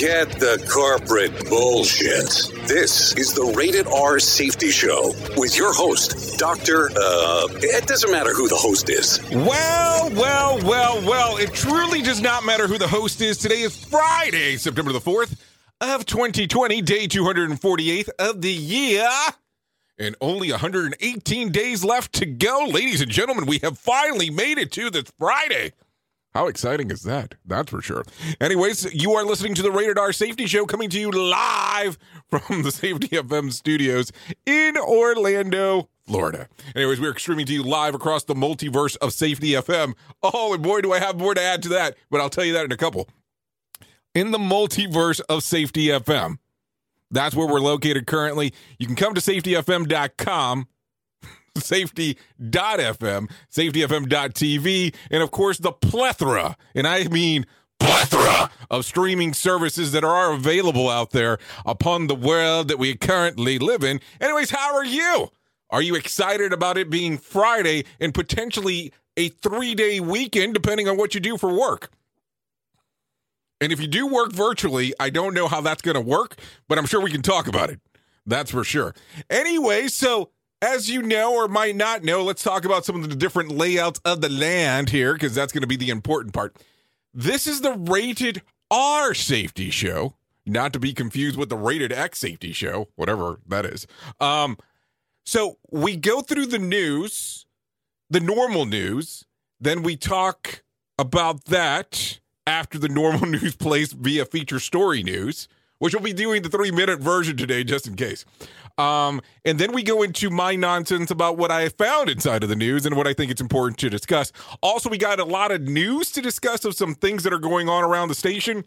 Forget the corporate bullshit. This is the Rated R Safety Show with your host, Dr. Uh, it doesn't matter who the host is. Well, well, well, well, it truly does not matter who the host is. Today is Friday, September the 4th of 2020, day 248th of the year. And only 118 days left to go. Ladies and gentlemen, we have finally made it to this Friday. How exciting is that? That's for sure. Anyways, you are listening to the Rated R Safety Show coming to you live from the Safety FM studios in Orlando, Florida. Anyways, we're streaming to you live across the multiverse of Safety FM. Oh, and boy, do I have more to add to that, but I'll tell you that in a couple. In the multiverse of Safety FM. That's where we're located currently. You can come to safetyfm.com safety.fm, safetyfm.tv, and of course the plethora, and I mean plethora of streaming services that are available out there upon the world that we currently live in. Anyways, how are you? Are you excited about it being Friday and potentially a three day weekend, depending on what you do for work? And if you do work virtually, I don't know how that's going to work, but I'm sure we can talk about it. That's for sure. Anyway, so as you know or might not know, let's talk about some of the different layouts of the land here because that's going to be the important part. This is the rated R safety show, not to be confused with the rated X safety show, whatever that is. Um, so we go through the news, the normal news, then we talk about that after the normal news plays via feature story news, which we'll be doing the three minute version today just in case. Um, and then we go into my nonsense about what I found inside of the news and what I think it's important to discuss. Also, we got a lot of news to discuss of some things that are going on around the station.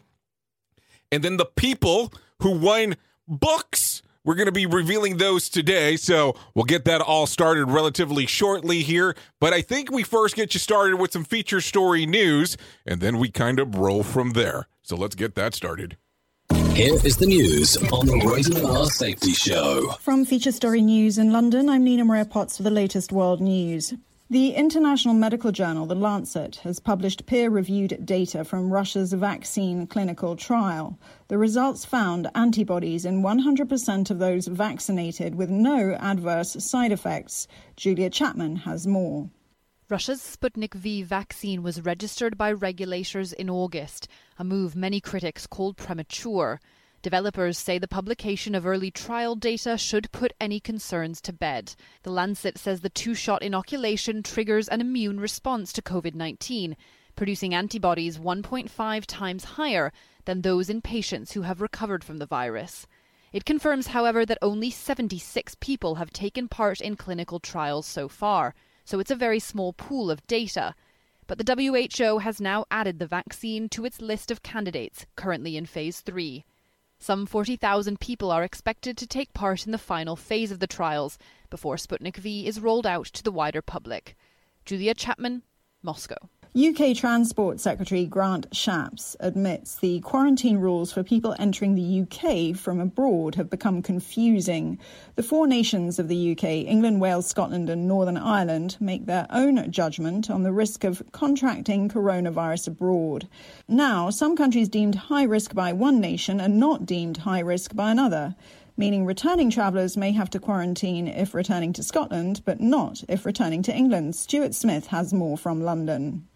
And then the people who won books. We're going to be revealing those today, so we'll get that all started relatively shortly here. But I think we first get you started with some feature story news, and then we kind of roll from there. So let's get that started. Here is the news on the Rated R Safety Show. From Feature Story News in London, I'm Nina Maria Potts for the latest world news. The international medical journal, The Lancet, has published peer reviewed data from Russia's vaccine clinical trial. The results found antibodies in 100% of those vaccinated with no adverse side effects. Julia Chapman has more. Russia's Sputnik V vaccine was registered by regulators in August, a move many critics called premature. Developers say the publication of early trial data should put any concerns to bed. The Lancet says the two shot inoculation triggers an immune response to COVID 19, producing antibodies 1.5 times higher than those in patients who have recovered from the virus. It confirms, however, that only 76 people have taken part in clinical trials so far, so it's a very small pool of data. But the WHO has now added the vaccine to its list of candidates, currently in phase 3. Some 40,000 people are expected to take part in the final phase of the trials before Sputnik V is rolled out to the wider public. Julia Chapman, Moscow. UK Transport Secretary Grant Shapps admits the quarantine rules for people entering the UK from abroad have become confusing. The four nations of the UK, England, Wales, Scotland, and Northern Ireland, make their own judgment on the risk of contracting coronavirus abroad. Now, some countries deemed high risk by one nation are not deemed high risk by another meaning returning travellers may have to quarantine if returning to Scotland, but not if returning to England. Stuart Smith has more from London.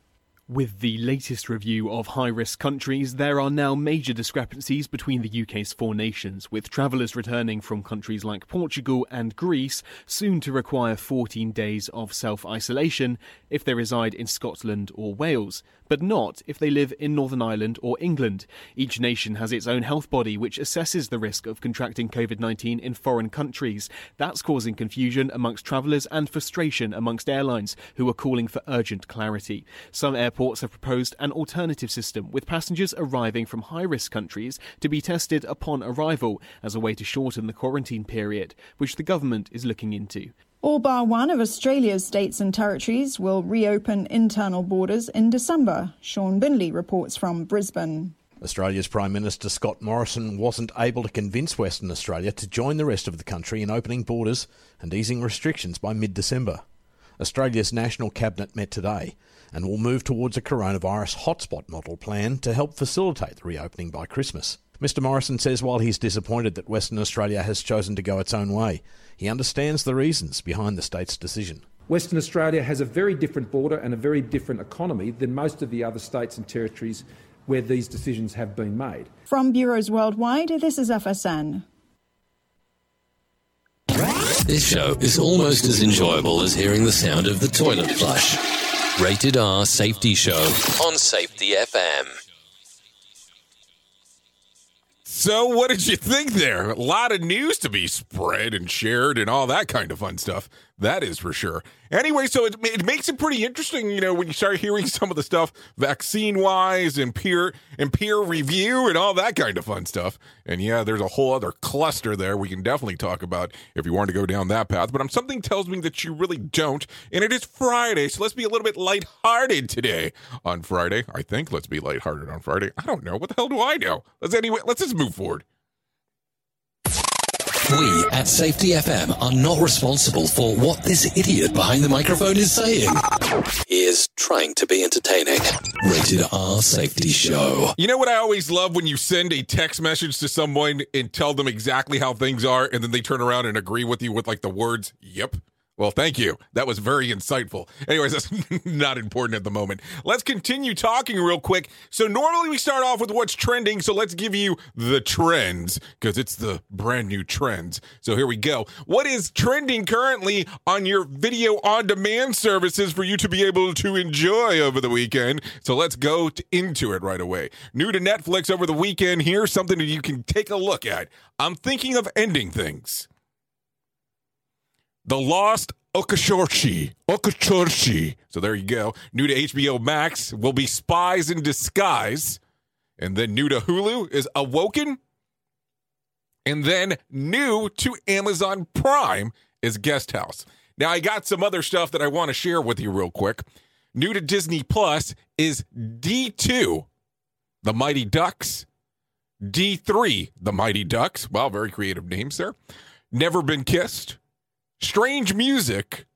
With the latest review of high risk countries, there are now major discrepancies between the UK's four nations, with travellers returning from countries like Portugal and Greece soon to require 14 days of self isolation if they reside in Scotland or Wales, but not if they live in Northern Ireland or England. Each nation has its own health body which assesses the risk of contracting COVID 19 in foreign countries. That's causing confusion amongst travellers and frustration amongst airlines who are calling for urgent clarity. Some airports have proposed an alternative system with passengers arriving from high risk countries to be tested upon arrival as a way to shorten the quarantine period, which the government is looking into. All bar one of Australia's states and territories will reopen internal borders in December. Sean Binley reports from Brisbane. Australia's Prime Minister Scott Morrison wasn't able to convince Western Australia to join the rest of the country in opening borders and easing restrictions by mid December. Australia's National Cabinet met today and will move towards a coronavirus hotspot model plan to help facilitate the reopening by Christmas. Mr. Morrison says while he's disappointed that Western Australia has chosen to go its own way, he understands the reasons behind the state's decision. Western Australia has a very different border and a very different economy than most of the other states and territories where these decisions have been made. From bureaus worldwide, this is FSN. This show is almost as enjoyable as hearing the sound of the toilet flush. Rated R Safety Show on Safety FM. So, what did you think there? A lot of news to be spread and shared and all that kind of fun stuff. That is for sure. Anyway, so it, it makes it pretty interesting, you know, when you start hearing some of the stuff vaccine wise and peer and peer review and all that kind of fun stuff. And yeah, there's a whole other cluster there we can definitely talk about if you want to go down that path. But I'm, something tells me that you really don't. And it is Friday, so let's be a little bit lighthearted today on Friday. I think let's be lighthearted on Friday. I don't know. What the hell do I know? Let's anyway, let's just move forward. We at Safety FM are not responsible for what this idiot behind the microphone is saying. He is trying to be entertaining. Rated R Safety Show. You know what I always love when you send a text message to someone and tell them exactly how things are, and then they turn around and agree with you with like the words, yep. Well, thank you. That was very insightful. Anyways, that's not important at the moment. Let's continue talking real quick. So, normally we start off with what's trending. So, let's give you the trends because it's the brand new trends. So, here we go. What is trending currently on your video on demand services for you to be able to enjoy over the weekend? So, let's go to, into it right away. New to Netflix over the weekend. Here's something that you can take a look at. I'm thinking of ending things. The Lost Okashorshi. Okashorshi. So there you go. New to HBO Max will be Spies in Disguise. And then new to Hulu is Awoken. And then new to Amazon Prime is Guest House. Now, I got some other stuff that I want to share with you real quick. New to Disney Plus is D2, The Mighty Ducks. D3, The Mighty Ducks. Wow, very creative names there. Never Been Kissed. Strange Music,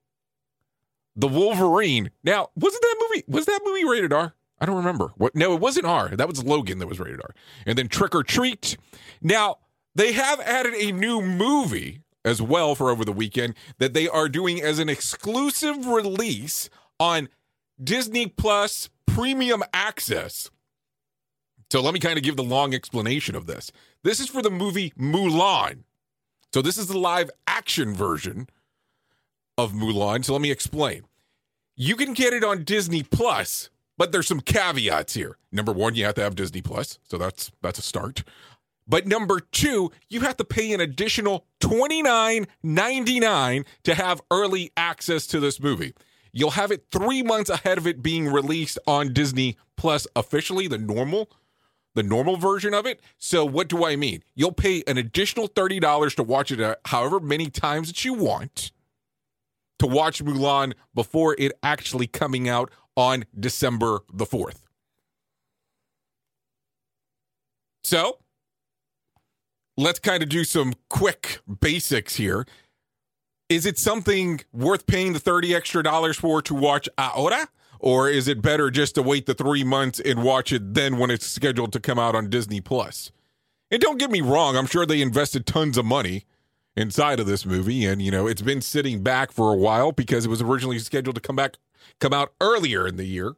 The Wolverine. Now, wasn't that movie was that movie rated R? I don't remember. What no, it wasn't R. That was Logan that was rated R. And then Trick or Treat. Now, they have added a new movie as well for over the weekend that they are doing as an exclusive release on Disney Plus Premium Access. So let me kind of give the long explanation of this. This is for the movie Mulan. So this is the live action version of Mulan. So let me explain. You can get it on Disney Plus, but there's some caveats here. Number one, you have to have Disney Plus, so that's that's a start. But number two, you have to pay an additional $29.99 to have early access to this movie. You'll have it three months ahead of it being released on Disney Plus officially, the normal, the normal version of it. So what do I mean? You'll pay an additional $30 to watch it uh, however many times that you want to watch Mulan before it actually coming out on December the 4th. So, let's kind of do some quick basics here. Is it something worth paying the 30 extra dollars for to watch ahora? Or is it better just to wait the three months and watch it then when it's scheduled to come out on Disney Plus? And don't get me wrong, I'm sure they invested tons of money inside of this movie, and you know it's been sitting back for a while because it was originally scheduled to come back come out earlier in the year.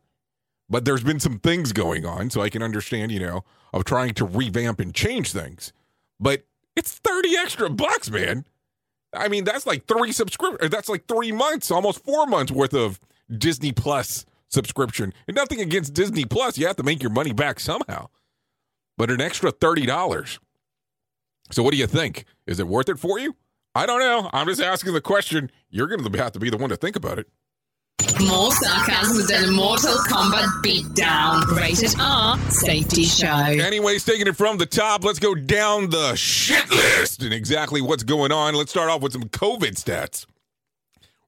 But there's been some things going on, so I can understand, you know, of trying to revamp and change things. But it's 30 extra bucks, man. I mean, that's like three subscription. Uh, that's like three months, almost four months worth of Disney Plus subscription. And nothing against Disney Plus. You have to make your money back somehow. But an extra $30. So what do you think? Is it worth it for you? I don't know. I'm just asking the question. You're going to have to be the one to think about it. More sarcasm than a Mortal Kombat beatdown. Rated R Safety Show. Anyways, taking it from the top, let's go down the shit list and exactly what's going on. Let's start off with some COVID stats.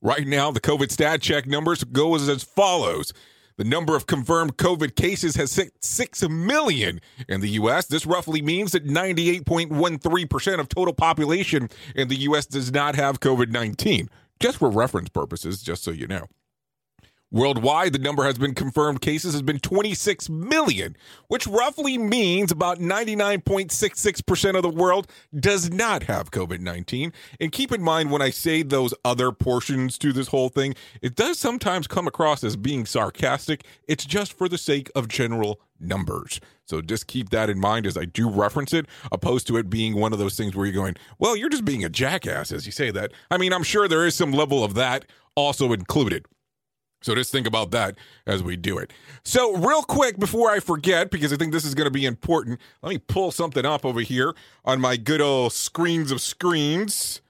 Right now, the COVID stat check numbers go as follows. The number of confirmed COVID cases has hit 6 million in the U.S. This roughly means that 98.13% of total population in the U.S. does not have COVID 19. Just for reference purposes, just so you know. Worldwide, the number has been confirmed cases has been 26 million, which roughly means about 99.66% of the world does not have COVID 19. And keep in mind when I say those other portions to this whole thing, it does sometimes come across as being sarcastic. It's just for the sake of general numbers. So just keep that in mind as I do reference it, opposed to it being one of those things where you're going, well, you're just being a jackass as you say that. I mean, I'm sure there is some level of that also included. So just think about that as we do it. So, real quick before I forget, because I think this is going to be important, let me pull something up over here on my good old screens of screens,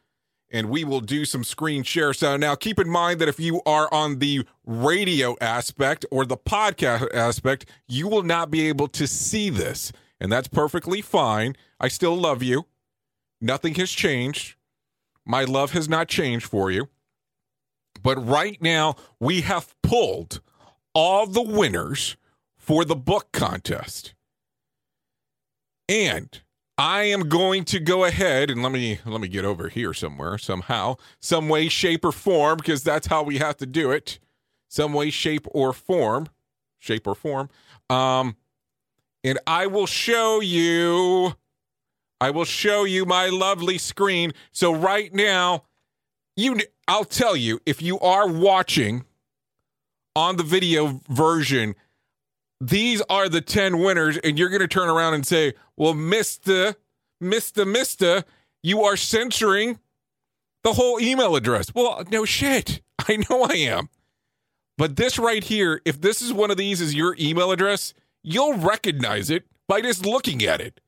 and we will do some screen share. So, now keep in mind that if you are on the radio aspect or the podcast aspect, you will not be able to see this, and that's perfectly fine. I still love you. Nothing has changed. My love has not changed for you. But right now, we have pulled all the winners for the book contest. And I am going to go ahead and let me let me get over here somewhere somehow, some way shape or form because that's how we have to do it. Some way shape or form, shape or form. Um and I will show you I will show you my lovely screen. So right now, you I'll tell you if you are watching on the video version these are the 10 winners and you're going to turn around and say well Mr. Mr. Mr. you are censoring the whole email address well no shit I know I am but this right here if this is one of these is your email address you'll recognize it by just looking at it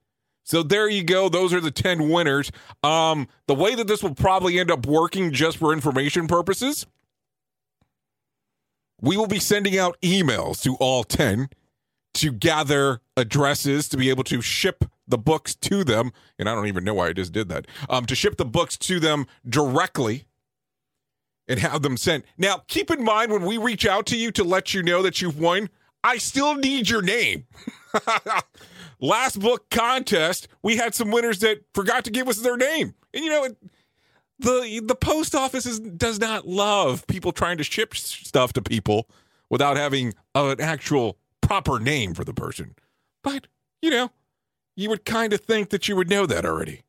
so there you go. Those are the 10 winners. Um, the way that this will probably end up working just for information purposes, we will be sending out emails to all 10 to gather addresses to be able to ship the books to them. And I don't even know why I just did that. Um, to ship the books to them directly and have them sent. Now, keep in mind when we reach out to you to let you know that you've won, I still need your name. last book contest, we had some winners that forgot to give us their name. And you know, the the post office is, does not love people trying to ship stuff to people without having an actual proper name for the person. But, you know, you would kind of think that you would know that already.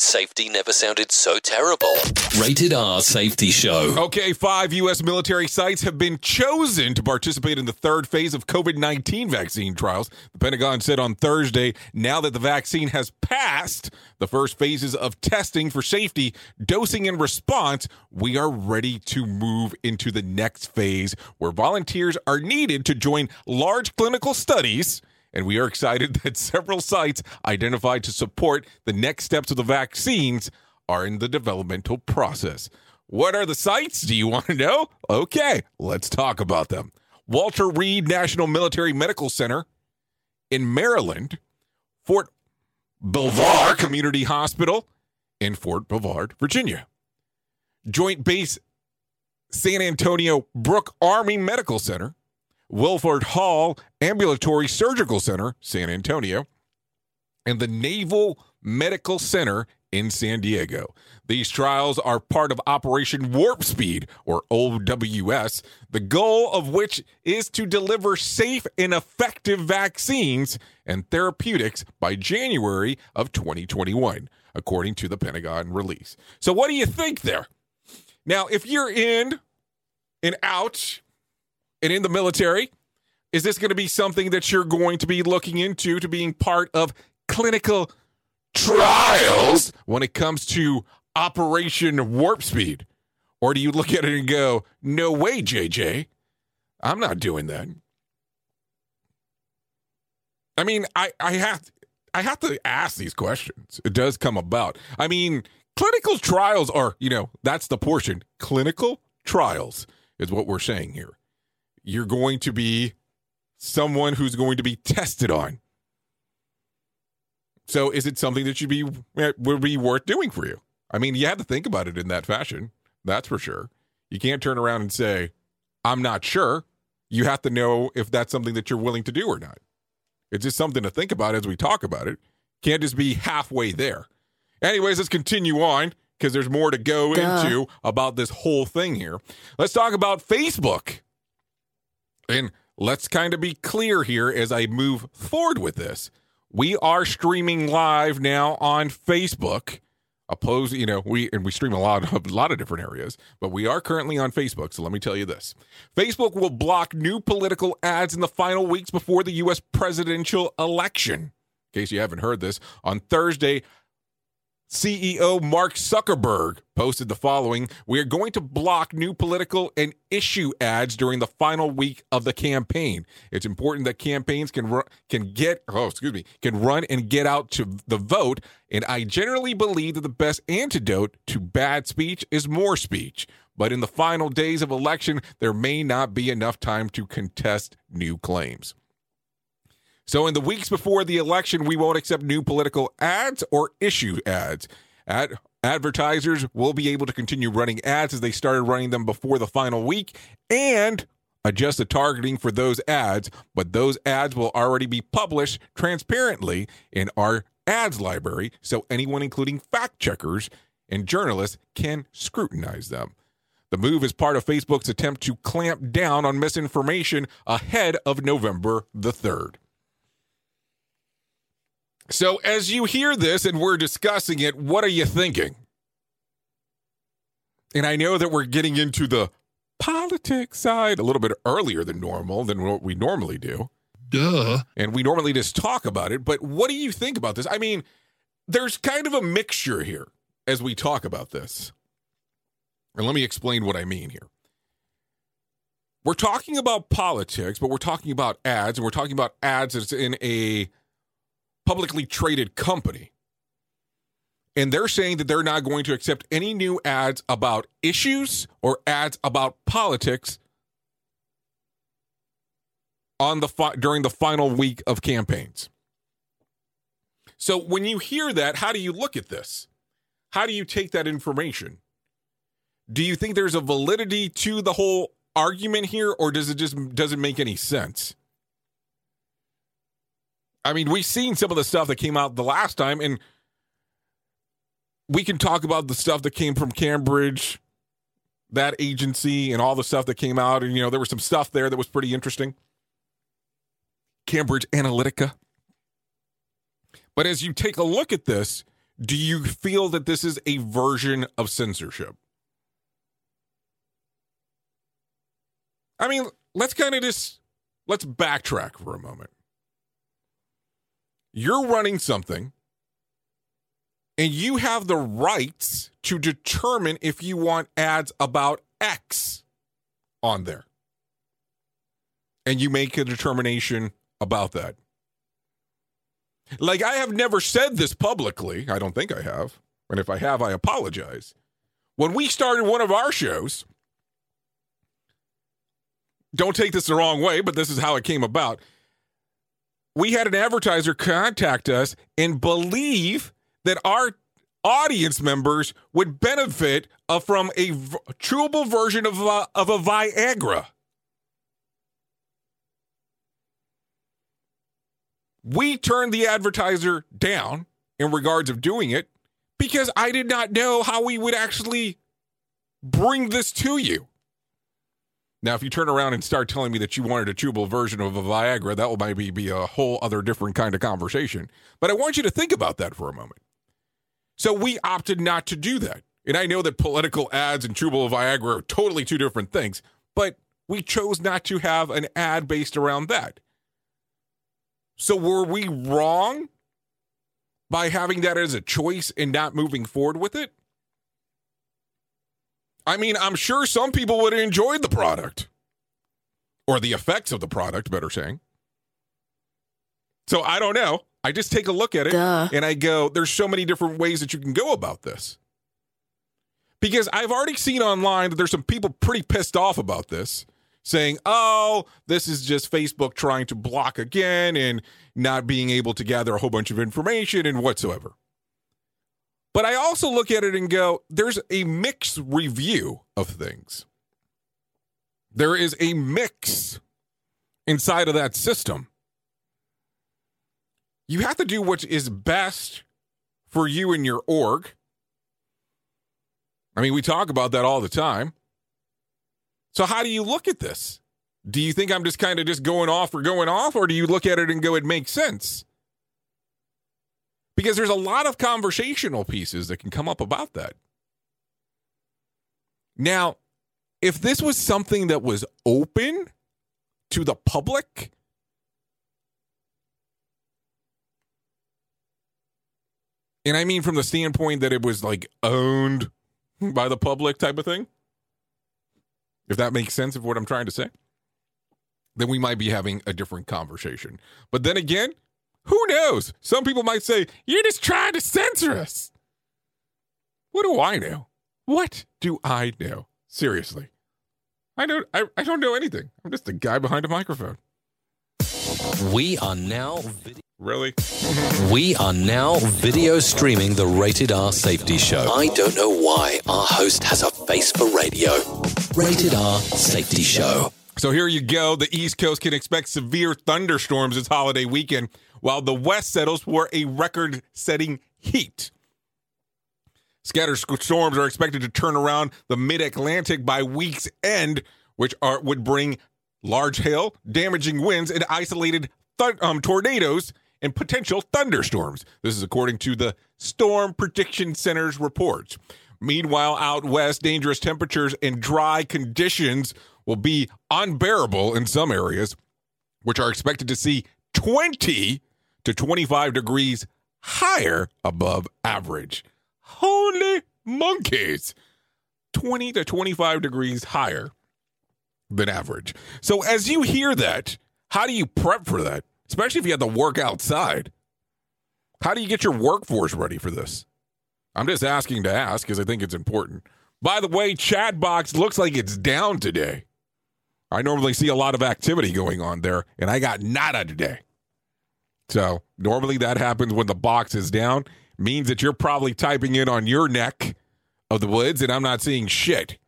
Safety never sounded so terrible. Rated R Safety Show. Okay, five U.S. military sites have been chosen to participate in the third phase of COVID 19 vaccine trials. The Pentagon said on Thursday now that the vaccine has passed the first phases of testing for safety, dosing, and response, we are ready to move into the next phase where volunteers are needed to join large clinical studies and we are excited that several sites identified to support the next steps of the vaccines are in the developmental process. What are the sites? Do you want to know? Okay, let's talk about them. Walter Reed National Military Medical Center in Maryland, Fort Belvoir Community Hospital in Fort Belvoir, Virginia. Joint Base San Antonio Brooke Army Medical Center Wilford Hall Ambulatory Surgical Center, San Antonio, and the Naval Medical Center in San Diego. These trials are part of Operation Warp Speed, or OWS, the goal of which is to deliver safe and effective vaccines and therapeutics by January of 2021, according to the Pentagon release. So, what do you think there? Now, if you're in and out and in the military, is this going to be something that you're going to be looking into to being part of clinical trials when it comes to Operation Warp Speed? Or do you look at it and go, no way, JJ, I'm not doing that? I mean, I, I have I have to ask these questions. It does come about. I mean, clinical trials are, you know, that's the portion. Clinical trials is what we're saying here you're going to be someone who's going to be tested on. So is it something that should be would be worth doing for you? I mean, you have to think about it in that fashion. That's for sure. You can't turn around and say, "I'm not sure." You have to know if that's something that you're willing to do or not. It's just something to think about as we talk about it. Can't just be halfway there. Anyways, let's continue on because there's more to go Duh. into about this whole thing here. Let's talk about Facebook. And let's kind of be clear here as I move forward with this. We are streaming live now on Facebook. Oppose, you know, we and we stream a lot of a lot of different areas, but we are currently on Facebook. So let me tell you this: Facebook will block new political ads in the final weeks before the U.S. presidential election. In case you haven't heard this, on Thursday, CEO Mark Zuckerberg posted the following We are going to block new political and issue ads during the final week of the campaign. It's important that campaigns can run, can get oh excuse me can run and get out to the vote. And I generally believe that the best antidote to bad speech is more speech. But in the final days of election, there may not be enough time to contest new claims. So, in the weeks before the election, we won't accept new political ads or issue ads. Ad- advertisers will be able to continue running ads as they started running them before the final week and adjust the targeting for those ads, but those ads will already be published transparently in our ads library so anyone, including fact checkers and journalists, can scrutinize them. The move is part of Facebook's attempt to clamp down on misinformation ahead of November the 3rd. So, as you hear this and we're discussing it, what are you thinking? And I know that we're getting into the politics side a little bit earlier than normal, than what we normally do. Duh. And we normally just talk about it. But what do you think about this? I mean, there's kind of a mixture here as we talk about this. And let me explain what I mean here. We're talking about politics, but we're talking about ads, and we're talking about ads that's in a publicly traded company. And they're saying that they're not going to accept any new ads about issues or ads about politics on the fi- during the final week of campaigns. So when you hear that, how do you look at this? How do you take that information? Do you think there's a validity to the whole argument here or does it just doesn't make any sense? I mean, we've seen some of the stuff that came out the last time, and we can talk about the stuff that came from Cambridge, that agency, and all the stuff that came out. And, you know, there was some stuff there that was pretty interesting. Cambridge Analytica. But as you take a look at this, do you feel that this is a version of censorship? I mean, let's kind of just let's backtrack for a moment. You're running something and you have the rights to determine if you want ads about X on there. And you make a determination about that. Like, I have never said this publicly. I don't think I have. And if I have, I apologize. When we started one of our shows, don't take this the wrong way, but this is how it came about. We had an advertiser contact us and believe that our audience members would benefit uh, from a v- chewable version of, uh, of a Viagra. We turned the advertiser down in regards of doing it because I did not know how we would actually bring this to you. Now, if you turn around and start telling me that you wanted a chewable version of a Viagra, that will maybe be a whole other different kind of conversation. But I want you to think about that for a moment. So we opted not to do that. And I know that political ads and chewable Viagra are totally two different things, but we chose not to have an ad based around that. So were we wrong by having that as a choice and not moving forward with it? I mean, I'm sure some people would have enjoyed the product or the effects of the product, better saying. So I don't know. I just take a look at it Duh. and I go, there's so many different ways that you can go about this. Because I've already seen online that there's some people pretty pissed off about this, saying, oh, this is just Facebook trying to block again and not being able to gather a whole bunch of information and whatsoever. But I also look at it and go, there's a mixed review of things. There is a mix inside of that system. You have to do what is best for you and your org. I mean, we talk about that all the time. So, how do you look at this? Do you think I'm just kind of just going off or going off, or do you look at it and go, it makes sense? Because there's a lot of conversational pieces that can come up about that. Now, if this was something that was open to the public, and I mean from the standpoint that it was like owned by the public type of thing, if that makes sense of what I'm trying to say, then we might be having a different conversation. But then again, who knows? Some people might say, You're just trying to censor us. What do I know? What do I know? Seriously. I don't I, I don't know anything. I'm just a guy behind a microphone. We are now vid- Really? we are now video streaming the Rated R Safety Show. I don't know why our host has a face for radio. Rated R Safety Show. So here you go. The East Coast can expect severe thunderstorms this holiday weekend, while the West settles for a record setting heat. Scattered storms are expected to turn around the mid Atlantic by week's end, which are, would bring large hail, damaging winds, and isolated th- um, tornadoes and potential thunderstorms. This is according to the Storm Prediction Center's report. Meanwhile, out west, dangerous temperatures and dry conditions will be unbearable in some areas, which are expected to see 20 to 25 degrees higher above average. Holy monkeys! 20 to 25 degrees higher than average. So, as you hear that, how do you prep for that? Especially if you have to work outside. How do you get your workforce ready for this? I'm just asking to ask because I think it's important. By the way, chat box looks like it's down today. I normally see a lot of activity going on there, and I got nada today. So normally that happens when the box is down. Means that you're probably typing in on your neck of the woods, and I'm not seeing shit.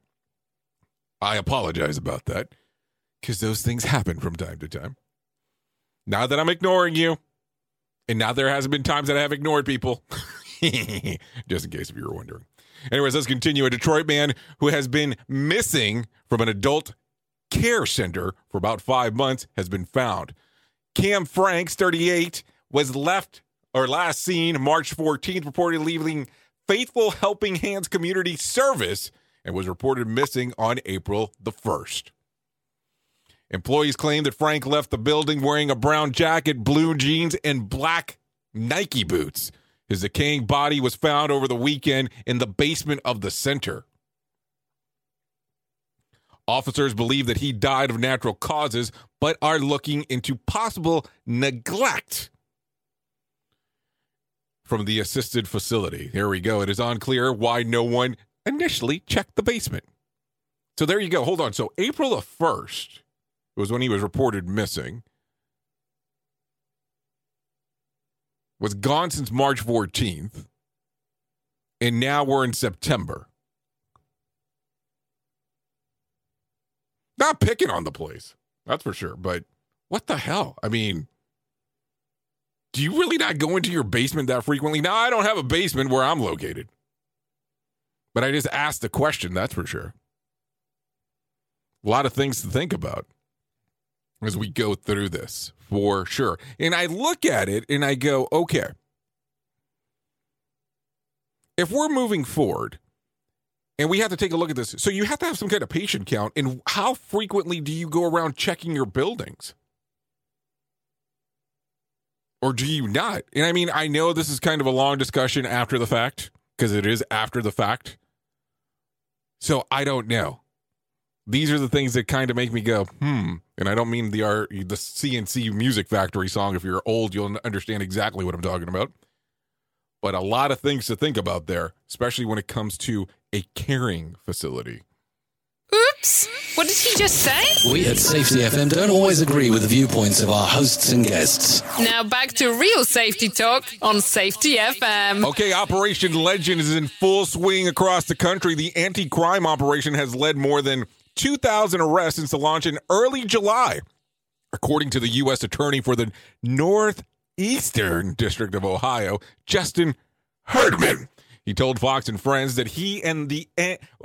I apologize about that because those things happen from time to time. Now that I'm ignoring you, and now there hasn't been times that I have ignored people, just in case if you were wondering. Anyways, let's continue. A Detroit man who has been missing from an adult care center for about five months has been found. Cam Franks, 38, was left or last seen March 14th, reportedly leaving Faithful Helping Hands Community Service and was reported missing on April the 1st. Employees claim that Frank left the building wearing a brown jacket, blue jeans, and black Nike boots. His decaying body was found over the weekend in the basement of the center. Officers believe that he died of natural causes, but are looking into possible neglect from the assisted facility. Here we go. It is unclear why no one initially checked the basement. So there you go. Hold on. So April the 1st was when he was reported missing. Was gone since March 14th. And now we're in September. Not picking on the place. That's for sure. But what the hell? I mean, do you really not go into your basement that frequently? Now, I don't have a basement where I'm located. But I just asked the question, that's for sure. A lot of things to think about as we go through this, for sure. And I look at it and I go, okay, if we're moving forward and we have to take a look at this, so you have to have some kind of patient count. And how frequently do you go around checking your buildings? Or do you not? And I mean, I know this is kind of a long discussion after the fact because it is after the fact. So I don't know. These are the things that kind of make me go, hmm. And I don't mean the R, the C+C Music Factory song. If you're old, you'll understand exactly what I'm talking about. But a lot of things to think about there, especially when it comes to a caring facility. Oops! What did he just say? We at Safety FM don't always agree with the viewpoints of our hosts and guests. Now back to real safety talk on Safety FM. Okay, Operation Legend is in full swing across the country. The anti crime operation has led more than 2,000 arrests since the launch in early July, according to the U.S. Attorney for the Northeastern District of Ohio, Justin Herdman. He told Fox and Friends that he and the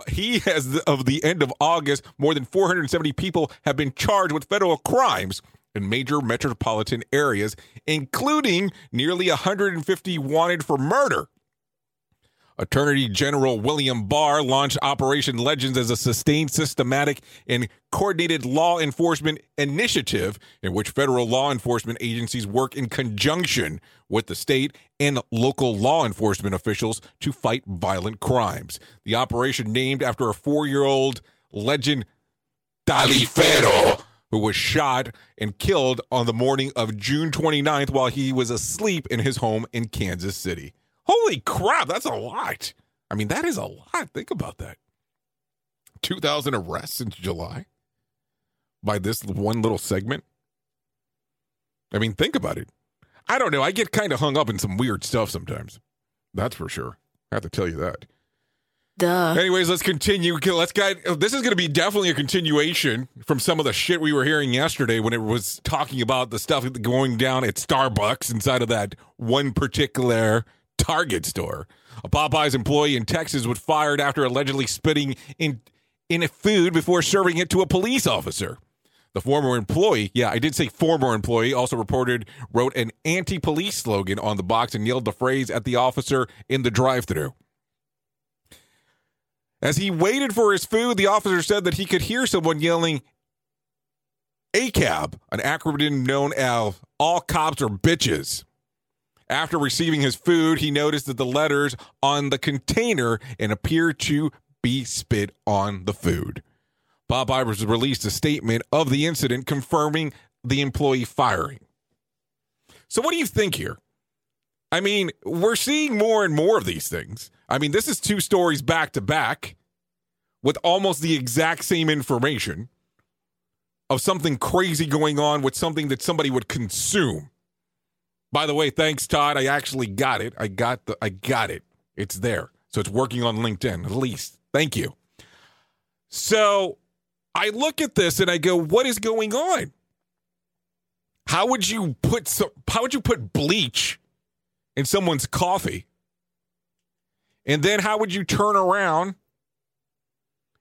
he has of the end of August, more than 470 people have been charged with federal crimes in major metropolitan areas, including nearly 150 wanted for murder. Attorney General William Barr launched Operation Legends as a sustained, systematic, and coordinated law enforcement initiative in which federal law enforcement agencies work in conjunction with the state and local law enforcement officials to fight violent crimes. The operation, named after a four year old LeGend, Taliferro, who was shot and killed on the morning of June 29th while he was asleep in his home in Kansas City. Holy crap, that's a lot. I mean, that is a lot. Think about that. 2,000 arrests since July by this one little segment. I mean, think about it. I don't know. I get kind of hung up in some weird stuff sometimes. That's for sure. I have to tell you that. Duh. Anyways, let's continue. Let's get. This is going to be definitely a continuation from some of the shit we were hearing yesterday when it was talking about the stuff going down at Starbucks inside of that one particular Target store. A Popeyes employee in Texas was fired after allegedly spitting in in a food before serving it to a police officer. The former employee, yeah, I did say former employee, also reported wrote an anti-police slogan on the box and yelled the phrase at the officer in the drive-through. As he waited for his food, the officer said that he could hear someone yelling ACAB, an acronym known as All Cops Are Bitches. After receiving his food, he noticed that the letters on the container and appeared to be spit on the food. Popeyes released a statement of the incident confirming the employee firing. So, what do you think here? I mean, we're seeing more and more of these things. I mean, this is two stories back to back with almost the exact same information of something crazy going on with something that somebody would consume. By the way, thanks, Todd. I actually got it. I got the I got it. It's there. So it's working on LinkedIn, at least. Thank you. So I look at this and I go, what is going on? How would you put some how would you put bleach in someone's coffee? And then how would you turn around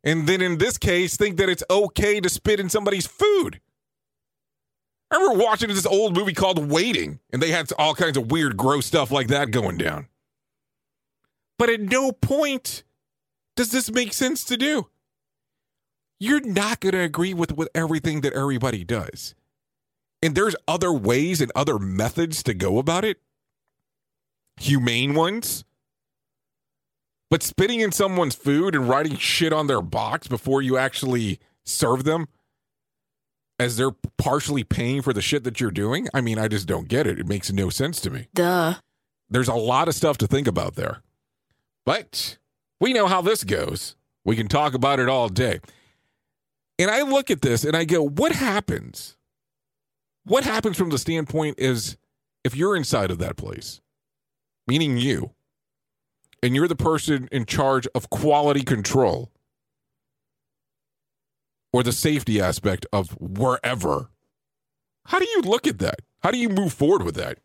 and then in this case think that it's okay to spit in somebody's food? I remember watching this old movie called Waiting, and they had all kinds of weird, gross stuff like that going down. But at no point does this make sense to do. You're not going to agree with, with everything that everybody does. And there's other ways and other methods to go about it, humane ones. But spitting in someone's food and writing shit on their box before you actually serve them as they're partially paying for the shit that you're doing, I mean, I just don't get it. It makes no sense to me. Duh. There's a lot of stuff to think about there. But we know how this goes. We can talk about it all day. And I look at this and I go, what happens? What happens from the standpoint is if you're inside of that place, meaning you, and you're the person in charge of quality control or the safety aspect of wherever, how do you look at that? How do you move forward with that?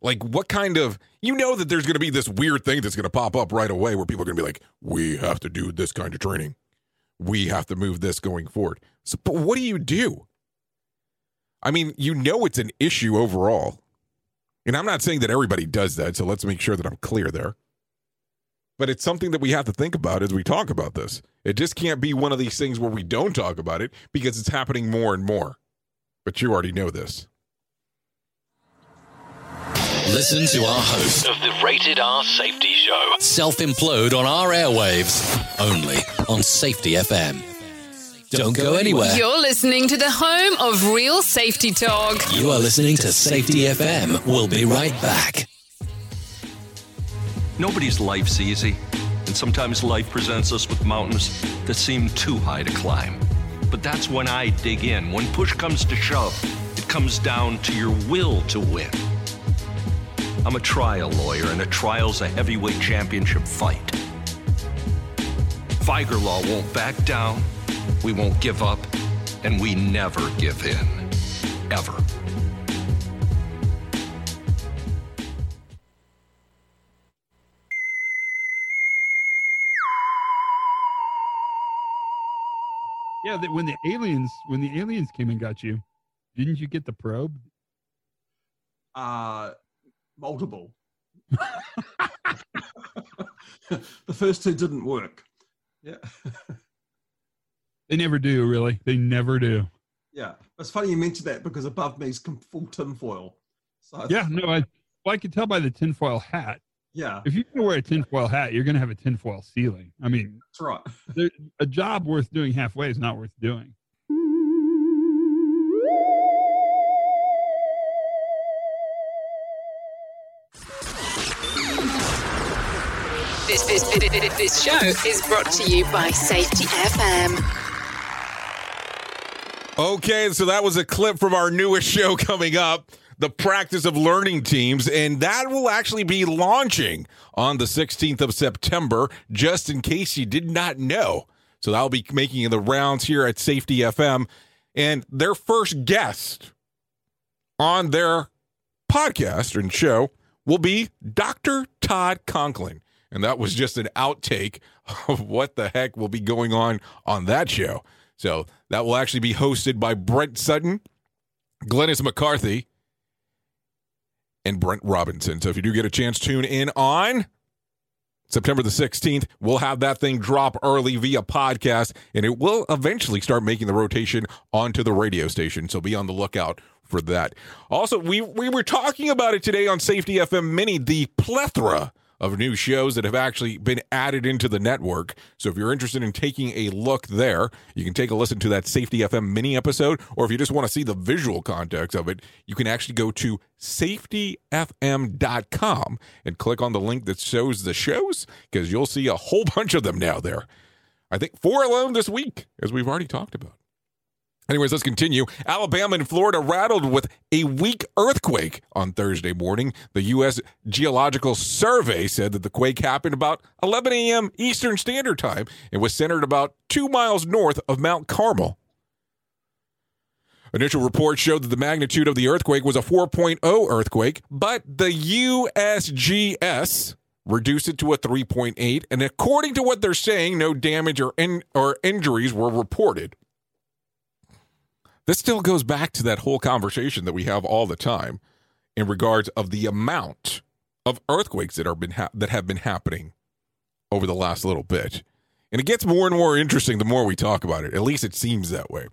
Like, what kind of, you know, that there's going to be this weird thing that's going to pop up right away where people are going to be like, we have to do this kind of training. We have to move this going forward. So, but what do you do? I mean, you know, it's an issue overall. And I'm not saying that everybody does that. So let's make sure that I'm clear there. But it's something that we have to think about as we talk about this. It just can't be one of these things where we don't talk about it because it's happening more and more. But you already know this. Listen to our host of the Rated R Safety Show. self implode on our airwaves only on Safety FM. Don't go anywhere. You're listening to the home of real safety talk. You are listening to Safety FM. We'll be right back. Nobody's life's easy, and sometimes life presents us with mountains that seem too high to climb. But that's when I dig in. When push comes to shove, it comes down to your will to win. I'm a trial lawyer, and a trial's a heavyweight championship fight. Viger Law won't back down, we won't give up, and we never give in. Ever. Yeah, that when the aliens when the aliens came and got you, didn't you get the probe? Uh, multiple. the first two didn't work. Yeah. They never do, really. They never do. Yeah. It's funny you mentioned that because above me is full tinfoil. So Yeah, no, I well, I can tell by the tinfoil hat. Yeah. If you're gonna wear a tinfoil hat, you're gonna have a tinfoil ceiling. I mean, That's right. there, a job worth doing halfway is not worth doing. This, this, this, this show is brought to you by Safety FM. Okay, so that was a clip from our newest show coming up, the practice of learning teams, and that will actually be launching on the 16th of September, just in case you did not know. So that'll be making the rounds here at Safety FM. And their first guest on their podcast and show will be Dr. Todd Conklin. And that was just an outtake of what the heck will be going on on that show. So that will actually be hosted by Brent Sutton, Glennis McCarthy, and Brent Robinson. So if you do get a chance, tune in on September the 16th. We'll have that thing drop early via podcast, and it will eventually start making the rotation onto the radio station. So be on the lookout for that. Also, we, we were talking about it today on Safety FM Mini, the plethora of new shows that have actually been added into the network. So if you're interested in taking a look there, you can take a listen to that Safety FM mini episode, or if you just want to see the visual context of it, you can actually go to safetyfm.com and click on the link that shows the shows because you'll see a whole bunch of them now there. I think four alone this week, as we've already talked about. Anyways, let's continue. Alabama and Florida rattled with a weak earthquake on Thursday morning. The U.S. Geological Survey said that the quake happened about 11 a.m. Eastern Standard Time and was centered about two miles north of Mount Carmel. Initial reports showed that the magnitude of the earthquake was a 4.0 earthquake, but the USGS reduced it to a 3.8, and according to what they're saying, no damage or in, or injuries were reported. This still goes back to that whole conversation that we have all the time in regards of the amount of earthquakes that are been ha- that have been happening over the last little bit. And it gets more and more interesting the more we talk about it. At least it seems that way.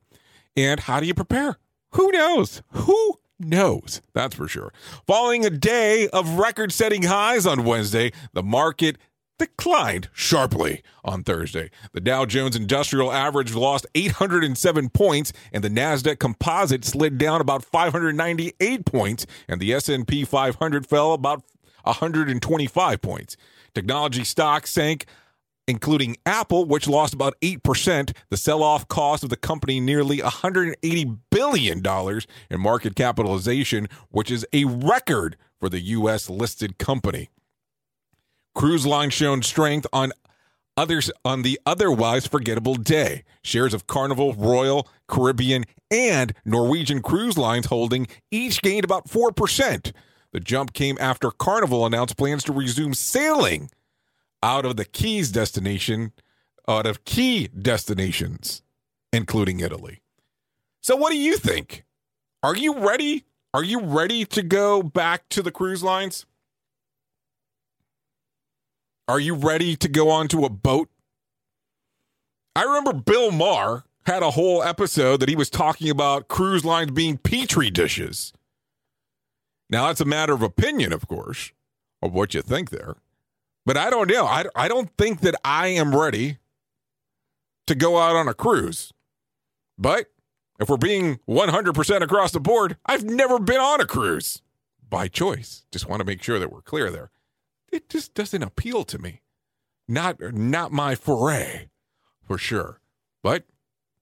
And how do you prepare? Who knows? Who knows? That's for sure. Following a day of record setting highs on Wednesday, the market declined sharply on Thursday. The Dow Jones Industrial Average lost 807 points and the Nasdaq Composite slid down about 598 points and the S&P 500 fell about 125 points. Technology stocks sank including Apple, which lost about 8%. The sell off cost of the company nearly $180 billion in market capitalization, which is a record for the U.S. listed company. Cruise line shown strength on others on the otherwise forgettable day. Shares of Carnival, Royal, Caribbean, and Norwegian Cruise Lines holding each gained about 4%. The jump came after Carnival announced plans to resume sailing out of the Keys destination, out of key destinations, including Italy. So, what do you think? Are you ready? Are you ready to go back to the cruise lines? Are you ready to go onto a boat? I remember Bill Maher had a whole episode that he was talking about cruise lines being petri dishes. Now, that's a matter of opinion, of course, of what you think there. But I don't know. I, I don't think that I am ready to go out on a cruise. But if we're being 100% across the board, I've never been on a cruise by choice. Just want to make sure that we're clear there. It just doesn't appeal to me. Not er, not my foray for sure. But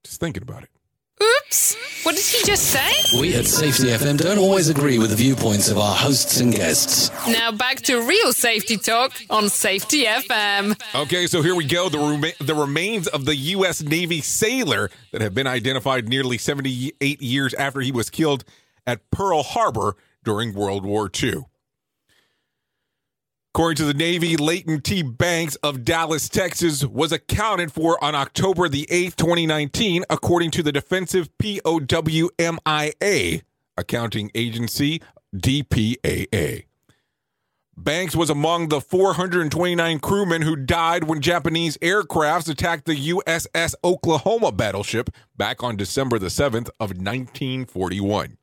just thinking about it. Oops! What did he just say? We at Safety FM don't always agree with the viewpoints of our hosts and guests. Now back to real safety talk on Safety FM. Okay, so here we go. The, rema- the remains of the U.S. Navy sailor that have been identified nearly 78 years after he was killed at Pearl Harbor during World War II. According to the Navy, Leighton T. Banks of Dallas, Texas, was accounted for on October the 8th, 2019, according to the Defensive POWMIA accounting agency, DPAA. Banks was among the 429 crewmen who died when Japanese aircrafts attacked the USS Oklahoma battleship back on December the 7th of 1941.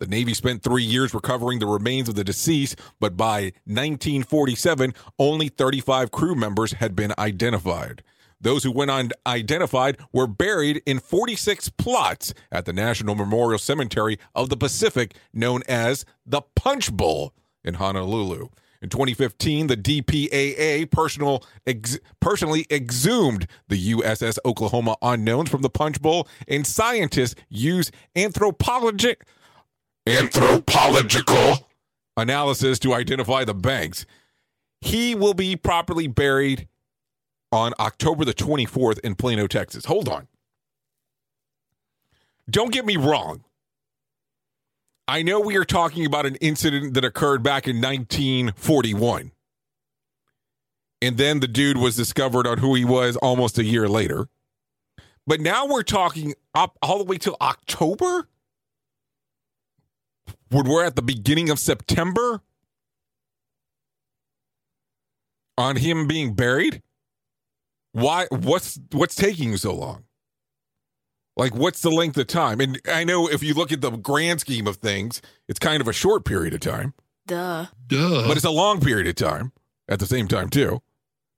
The Navy spent three years recovering the remains of the deceased, but by 1947, only 35 crew members had been identified. Those who went unidentified were buried in 46 plots at the National Memorial Cemetery of the Pacific, known as the Punch Bowl in Honolulu. In 2015, the DPAA personal ex- personally exhumed the USS Oklahoma unknowns from the Punch Bowl, and scientists use anthropologic anthropological analysis to identify the banks. He will be properly buried on October the 24th in Plano, Texas. Hold on. Don't get me wrong. I know we are talking about an incident that occurred back in 1941. And then the dude was discovered on who he was almost a year later. But now we're talking up all the way to October? When we're at the beginning of September on him being buried? Why what's what's taking so long? Like what's the length of time? And I know if you look at the grand scheme of things, it's kind of a short period of time. Duh. Duh. But it's a long period of time at the same time too,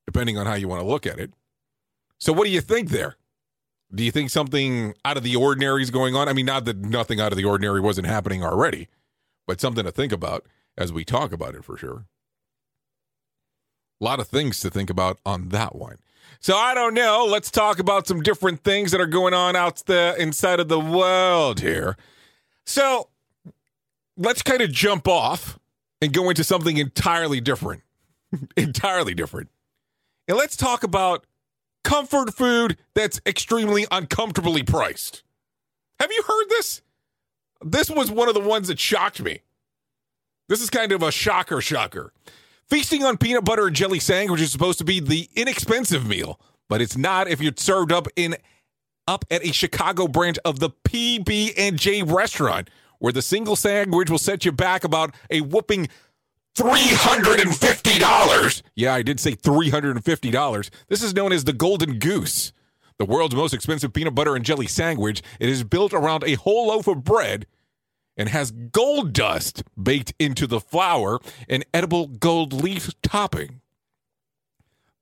depending on how you want to look at it. So what do you think there? Do you think something out of the ordinary is going on? I mean, not that nothing out of the ordinary wasn't happening already, but something to think about as we talk about it for sure. A lot of things to think about on that one. So I don't know. Let's talk about some different things that are going on out the inside of the world here. So let's kind of jump off and go into something entirely different. entirely different. And let's talk about comfort food that's extremely uncomfortably priced. Have you heard this? This was one of the ones that shocked me. This is kind of a shocker, shocker. Feasting on peanut butter and jelly sandwich is supposed to be the inexpensive meal, but it's not if you're served up in up at a Chicago branch of the PB&J restaurant, where the single sandwich will set you back about a whooping $350. Yeah, I did say $350. This is known as the Golden Goose, the world's most expensive peanut butter and jelly sandwich. It is built around a whole loaf of bread and has gold dust baked into the flour and edible gold leaf topping.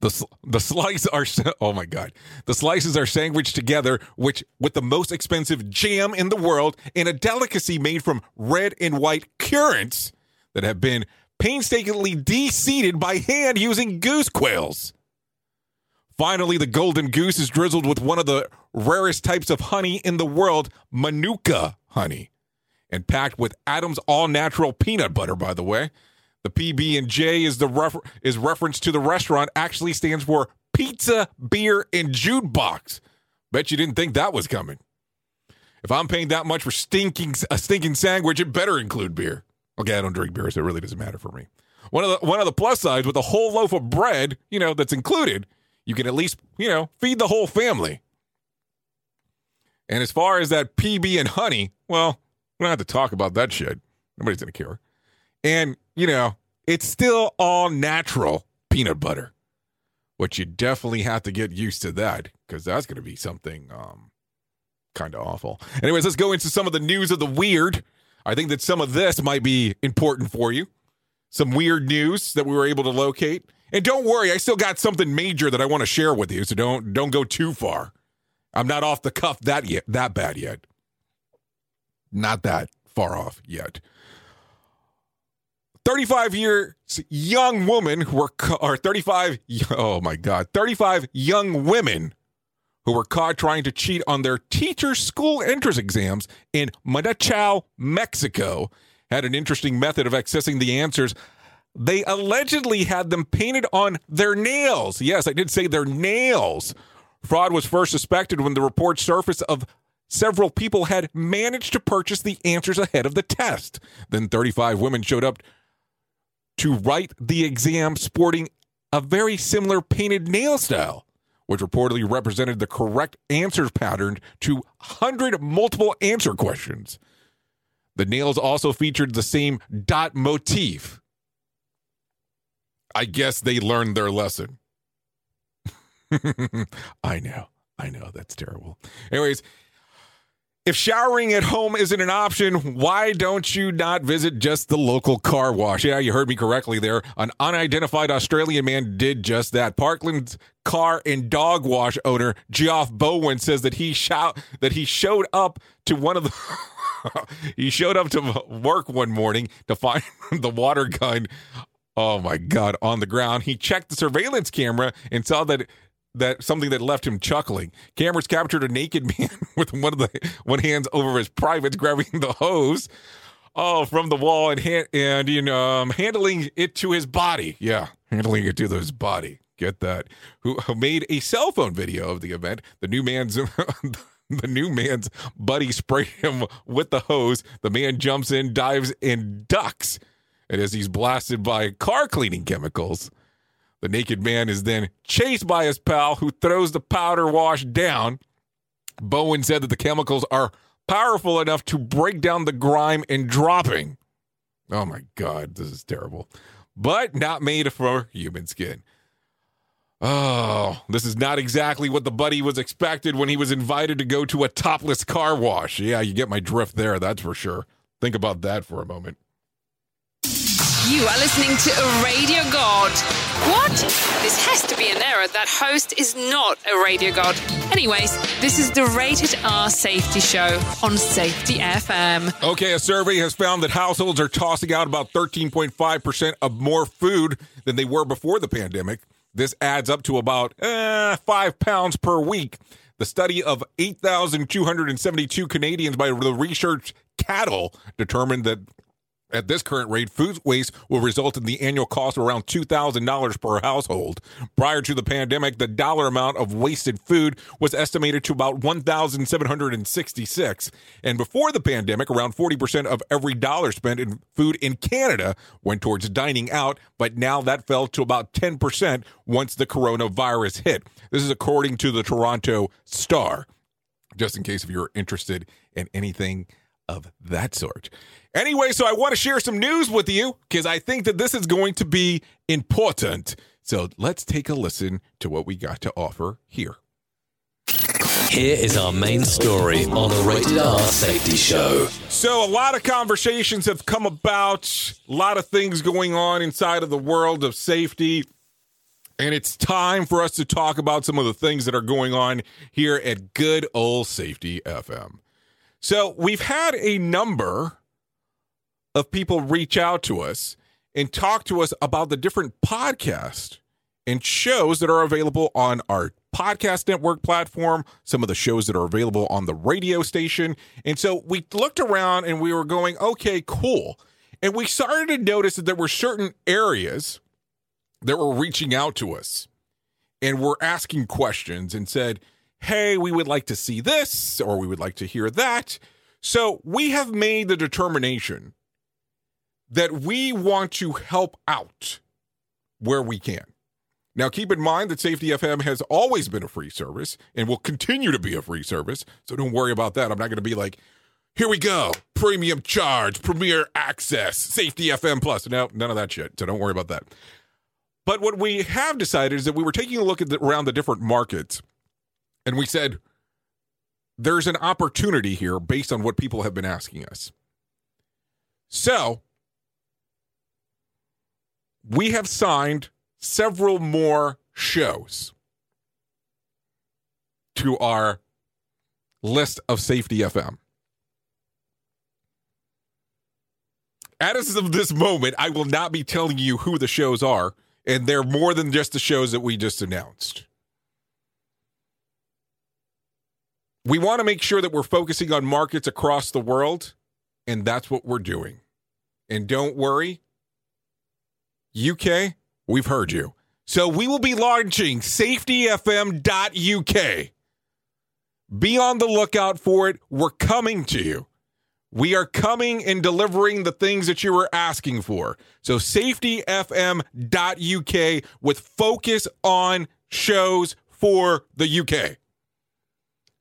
The, the slices are oh my god the slices are sandwiched together which with the most expensive jam in the world and a delicacy made from red and white currants that have been painstakingly de-seeded by hand using goose quills finally the golden goose is drizzled with one of the rarest types of honey in the world manuka honey and packed with adam's all-natural peanut butter by the way the PB and J is the refer- is reference to the restaurant actually stands for pizza, beer, and jukebox. Bet you didn't think that was coming. If I'm paying that much for stinking a stinking sandwich, it better include beer. Okay, I don't drink beer, so it really doesn't matter for me. One of the one of the plus sides with a whole loaf of bread, you know, that's included, you can at least, you know, feed the whole family. And as far as that PB and honey, well, we don't have to talk about that shit. Nobody's gonna care. And you know, it's still all natural peanut butter, which you definitely have to get used to that because that's going to be something um, kind of awful. Anyways, let's go into some of the news of the weird. I think that some of this might be important for you. Some weird news that we were able to locate. And don't worry, I still got something major that I want to share with you, so don't don't go too far. I'm not off the cuff that yet that bad yet. Not that far off yet. 35 years young woman who were or 35 oh my god 35 young women who were caught trying to cheat on their teacher school entrance exams in Manachao, Mexico had an interesting method of accessing the answers. They allegedly had them painted on their nails. Yes, I did say their nails. Fraud was first suspected when the report surfaced of several people had managed to purchase the answers ahead of the test. Then 35 women showed up to write the exam sporting a very similar painted nail style, which reportedly represented the correct answer pattern to 100 multiple answer questions. The nails also featured the same dot motif. I guess they learned their lesson. I know. I know. That's terrible. Anyways, if showering at home isn't an option, why don't you not visit just the local car wash? Yeah, you heard me correctly there. An unidentified Australian man did just that. Parkland's car and dog wash owner Geoff Bowen says that he shout that he showed up to one of the he showed up to work one morning to find the water gun oh my god on the ground. He checked the surveillance camera and saw that that something that left him chuckling. Cameras captured a naked man with one of the one hands over his privates, grabbing the hose, oh, from the wall and and you know, um, handling it to his body. Yeah, handling it to his body. Get that? Who, who made a cell phone video of the event? The new man's. the new man's buddy sprayed him with the hose. The man jumps in, dives, and ducks. And as he's blasted by car cleaning chemicals, the naked man is then chased by his pal who throws the powder wash down. Bowen said that the chemicals are powerful enough to break down the grime in dropping. Oh my God, this is terrible. But not made for human skin. Oh, this is not exactly what the buddy was expected when he was invited to go to a topless car wash. Yeah, you get my drift there, that's for sure. Think about that for a moment. You are listening to a radio god. What? This has to be an error. That host is not a radio god. Anyways, this is the Rated R Safety Show on Safety FM. Okay, a survey has found that households are tossing out about 13.5% of more food than they were before the pandemic. This adds up to about eh, five pounds per week. The study of 8,272 Canadians by the research Caddle determined that at this current rate, food waste will result in the annual cost of around $2,000 per household. Prior to the pandemic, the dollar amount of wasted food was estimated to about 1,766. And before the pandemic, around 40% of every dollar spent in food in Canada went towards dining out, but now that fell to about 10% once the coronavirus hit. This is according to the Toronto Star. just in case if you're interested in anything of that sort. Anyway, so I want to share some news with you because I think that this is going to be important. So let's take a listen to what we got to offer here. Here is our main story on the Rated R Safety Show. So, a lot of conversations have come about, a lot of things going on inside of the world of safety. And it's time for us to talk about some of the things that are going on here at good old Safety FM. So, we've had a number of people reach out to us and talk to us about the different podcasts and shows that are available on our podcast network platform, some of the shows that are available on the radio station. And so we looked around and we were going, okay, cool. And we started to notice that there were certain areas that were reaching out to us and were asking questions and said, hey, we would like to see this or we would like to hear that. So we have made the determination that we want to help out where we can. Now, keep in mind that Safety FM has always been a free service and will continue to be a free service. So don't worry about that. I'm not going to be like, here we go, premium charge, premier access, Safety FM Plus. No, none of that shit. So don't worry about that. But what we have decided is that we were taking a look at the, around the different markets and we said, there's an opportunity here based on what people have been asking us. So we have signed several more shows to our list of Safety FM. As of this moment, I will not be telling you who the shows are, and they're more than just the shows that we just announced. We want to make sure that we're focusing on markets across the world, and that's what we're doing. And don't worry, UK, we've heard you. So we will be launching safetyfm.uk. Be on the lookout for it. We're coming to you. We are coming and delivering the things that you were asking for. So safetyfm.uk with focus on shows for the UK.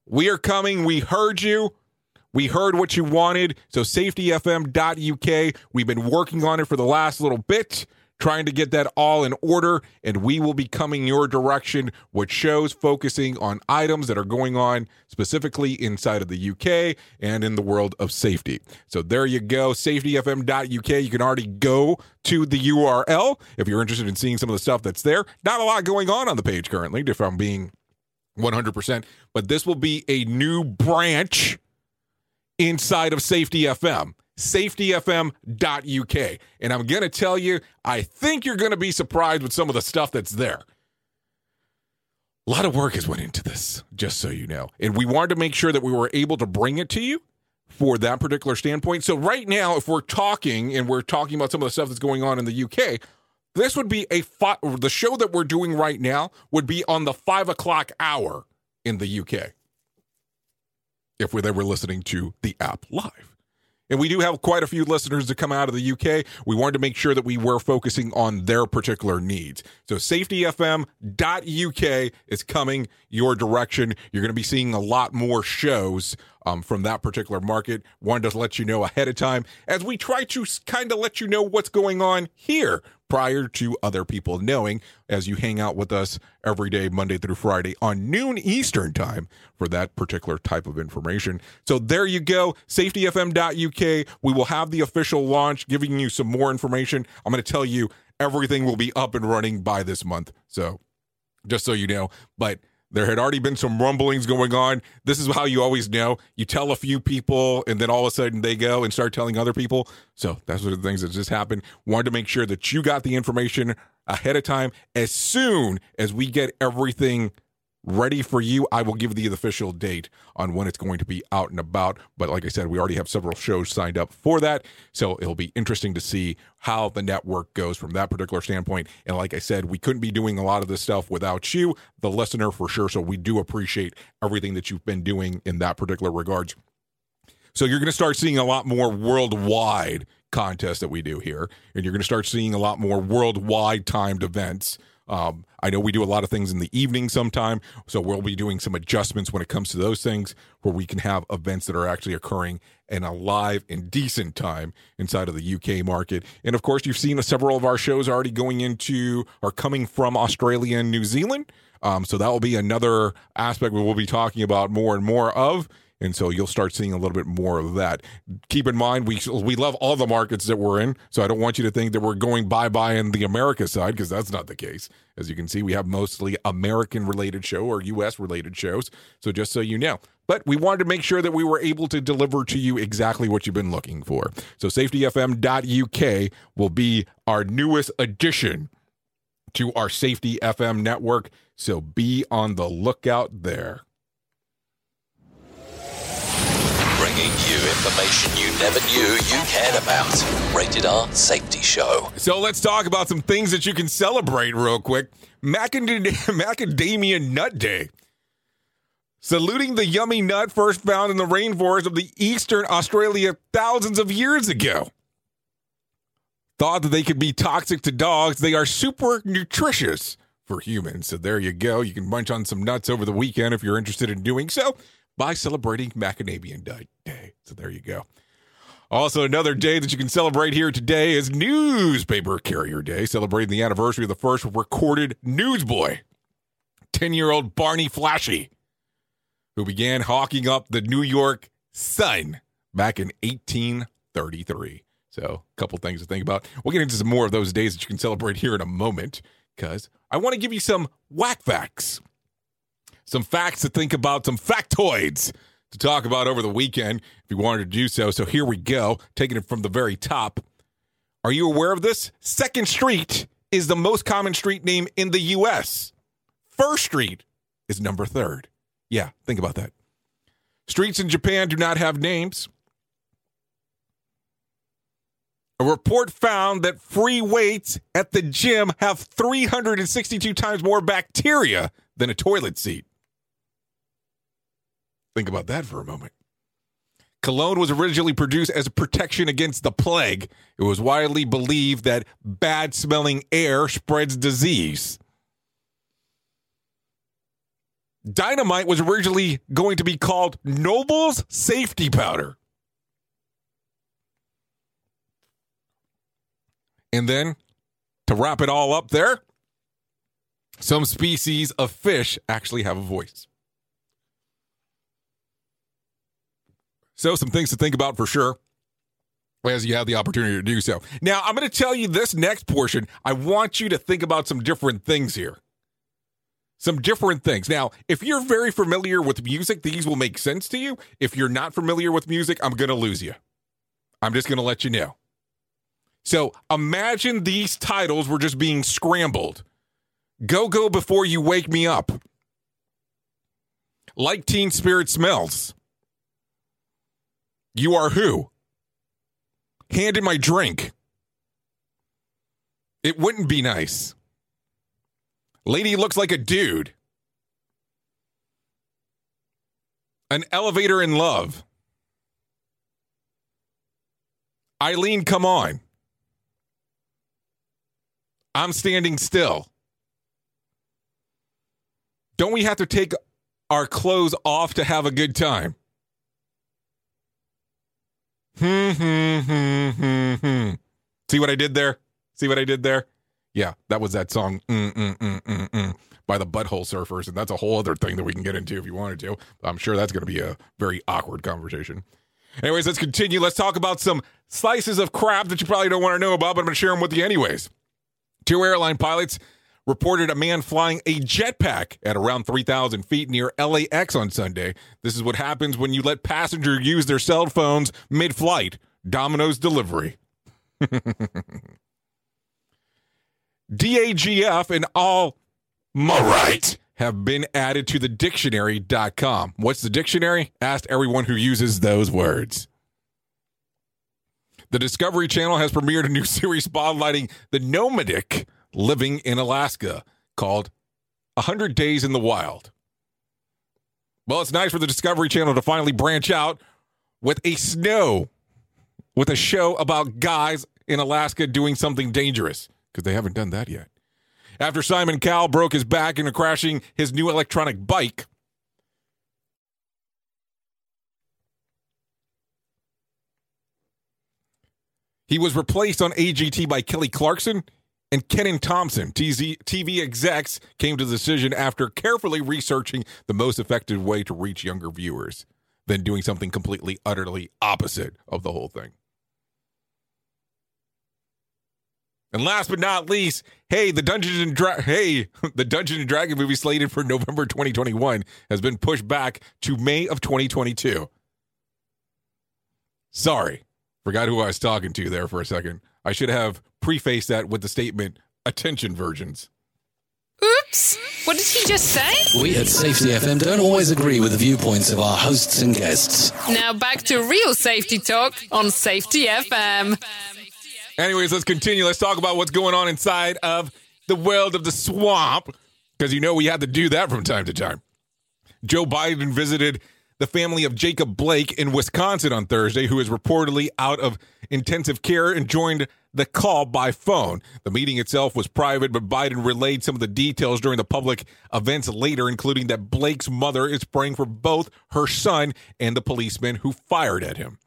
We are coming. We heard you. We heard what you wanted. So safetyfm.uk. We've been working on it for the last little bit trying to get that all in order, and we will be coming your direction with shows focusing on items that are going on specifically inside of the UK and in the world of safety. So there you go, safetyfm.uk. You can already go to the URL if you're interested in seeing some of the stuff that's there. Not a lot going on on the page currently, if I'm being 100%, but this will be a new branch inside of Safety FM safetyfm.uk. And I'm going to tell you, I think you're going to be surprised with some of the stuff that's there. A lot of work has went into this, just so you know. And we wanted to make sure that we were able to bring it to you for that particular standpoint. So right now, if we're talking and we're talking about some of the stuff that's going on in the UK, this would be a fi- the show that we're doing right now would be on the five o'clock hour in the UK. If we, they were listening to the app live. And we do have quite a few listeners that come out of the UK. We wanted to make sure that we were focusing on their particular needs. So safetyfm.uk is coming your direction. You're going to be seeing a lot more shows um, from that particular market. Wanted to let you know ahead of time as we try to kind of let you know what's going on here prior to other people knowing as you hang out with us every day, Monday through Friday on noon Eastern time for that particular type of information. So there you go, safetyfm.uk. We will have the official launch, giving you some more information. I'm going to tell you everything will be up and running by this month. So just so you know, but there had already been some rumblings going on. This is how you always know. You tell a few people, and then all of a sudden they go and start telling other people. So that's one of the things that just happened. Wanted to make sure that you got the information ahead of time. As soon as we get everything ready for you. I will give the official date on when it's going to be out and about. But like I said, we already have several shows signed up for that. So it'll be interesting to see how the network goes from that particular standpoint. And like I said, we couldn't be doing a lot of this stuff without you, the listener, for sure. So we do appreciate everything that you've been doing in that particular regards. So you're going to start seeing a lot more worldwide contests that we do here, and you're going to start seeing a lot more worldwide timed events Um, I know we do a lot of things in the evening sometime, so we'll be doing some adjustments when it comes to those things where we can have events that are actually occurring in a live and decent time inside of the UK market. And of course, you've seen several of our shows already going into or coming from Australia and New Zealand. Um, so that will be another aspect we will be talking about more and more of. And so you'll start seeing a little bit more of that. Keep in mind, we we love all the markets that we're in. So I don't want you to think that we're going bye bye in the America side because that's not the case. As you can see, we have mostly American related show or U.S. related shows. So just so you know. But we wanted to make sure that we were able to deliver to you exactly what you've been looking for. So safetyfm.uk will be our newest addition to our Safety FM network. So be on the lookout there. Bringing you information you never knew you cared about. Rated R Safety Show. So let's talk about some things that you can celebrate real quick. Macad- Macadamia Nut Day. Saluting the yummy nut first found in the rainforest of the eastern Australia thousands of years ago. Thought that they could be toxic to dogs, they are super nutritious for humans. So there you go. You can munch on some nuts over the weekend if you're interested in doing so by celebrating Macadamia Day. So there you go. Also, another day that you can celebrate here today is Newspaper Carrier Day, celebrating the anniversary of the first recorded newsboy, 10 year old Barney Flaherty, who began hawking up the New York Sun back in 1833. So, a couple things to think about. We'll get into some more of those days that you can celebrate here in a moment because I want to give you some whack facts some facts to think about, some factoids to talk about over the weekend if you wanted to do so. So here we go, taking it from the very top. Are you aware of this? Second Street is the most common street name in the U.S. First Street is number third. Yeah, think about that. Streets in Japan do not have names. A report found that free weights at the gym have 362 times more bacteria than a toilet seat. Think about that for a moment. Cologne was originally produced as a protection against the plague. It was widely believed that bad smelling air spreads disease. Dynamite was originally going to be called Nobel's Safety Powder. And then, to wrap it all up there, some species of fish actually have a voice. So, some things to think about for sure as you have the opportunity to do so. Now, I'm going to tell you this next portion. I want you to think about some different things here. Some different things. Now, if you're very familiar with music, these will make sense to you. If you're not familiar with music, I'm going to lose you. I'm just going to let you know. So, imagine these titles were just being scrambled. Go Go Before You Wake Me Up. Like Teen Spirit Smells. You are who? Hand in my drink. It wouldn't be nice. Lady looks like a dude. An elevator in love. Eileen, come on. I'm standing still. Don't we have to take our clothes off to have a good time? Hmm, hmm, hmm, hmm, hmm. Hmm, hmm, hmm, See what I did there? See what I did there? Yeah, that was that song mm mm, mm, mm, mm, by the Butthole Surfers. And that's a whole other thing that we can get into if you wanted to. I'm sure that's going to be a very awkward conversation. Anyways, let's continue. Let's talk about some slices of crap that you probably don't want to know about, but I'm going to share them with you anyways. Two airline pilots reported a man flying a jetpack at around 3,000 feet near LAX on Sunday. This is what happens when you let passengers use their cell phones mid flight. Domino's delivery. DAGF and all right have been added to the dictionary.com. What's the dictionary? Ask everyone who uses those words. The Discovery Channel has premiered a new series spotlighting the nomadic living in Alaska called 100 Days in the Wild. Well, it's nice for the Discovery Channel to finally branch out with a snow, with a show about guys in Alaska doing something dangerous because they haven't done that yet. After Simon Cowell broke his back in crashing his new electronic bike, he was replaced on AGT by Kelly Clarkson and Kenan Thompson. TV execs came to the decision after carefully researching the most effective way to reach younger viewers than doing something completely, utterly opposite of the whole thing. And last but not least, hey, the Dungeons and Dra- hey, the Dungeon and Dragon movie slated for November 2021 has been pushed back to May of 2022. Sorry, forgot who I was talking to there for a second. I should have prefaced that with the statement "Attention, virgins." Oops! What did he just say? We at Safety FM don't always agree with the viewpoints of our hosts and guests. Now back to real safety talk on Safety FM. Anyways, let's continue. Let's talk about what's going on inside of the world of the swamp, because you know we had to do that from time to time. Joe Biden visited the family of Jacob Blake in Wisconsin on Thursday, who is reportedly out of intensive care and joined the call by phone. The meeting itself was private, but Biden relayed some of the details during the public events later, including that Blake's mother is praying for both her son and the policeman who fired at him.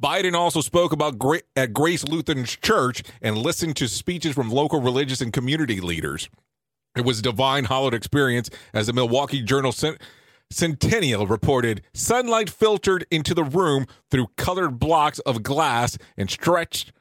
Biden also spoke about Gra- at Grace Lutheran Church and listened to speeches from local religious and community leaders. It was a divine hallowed experience, as the Milwaukee Journal sent. Centennial reported sunlight filtered into the room through colored blocks of glass and stretched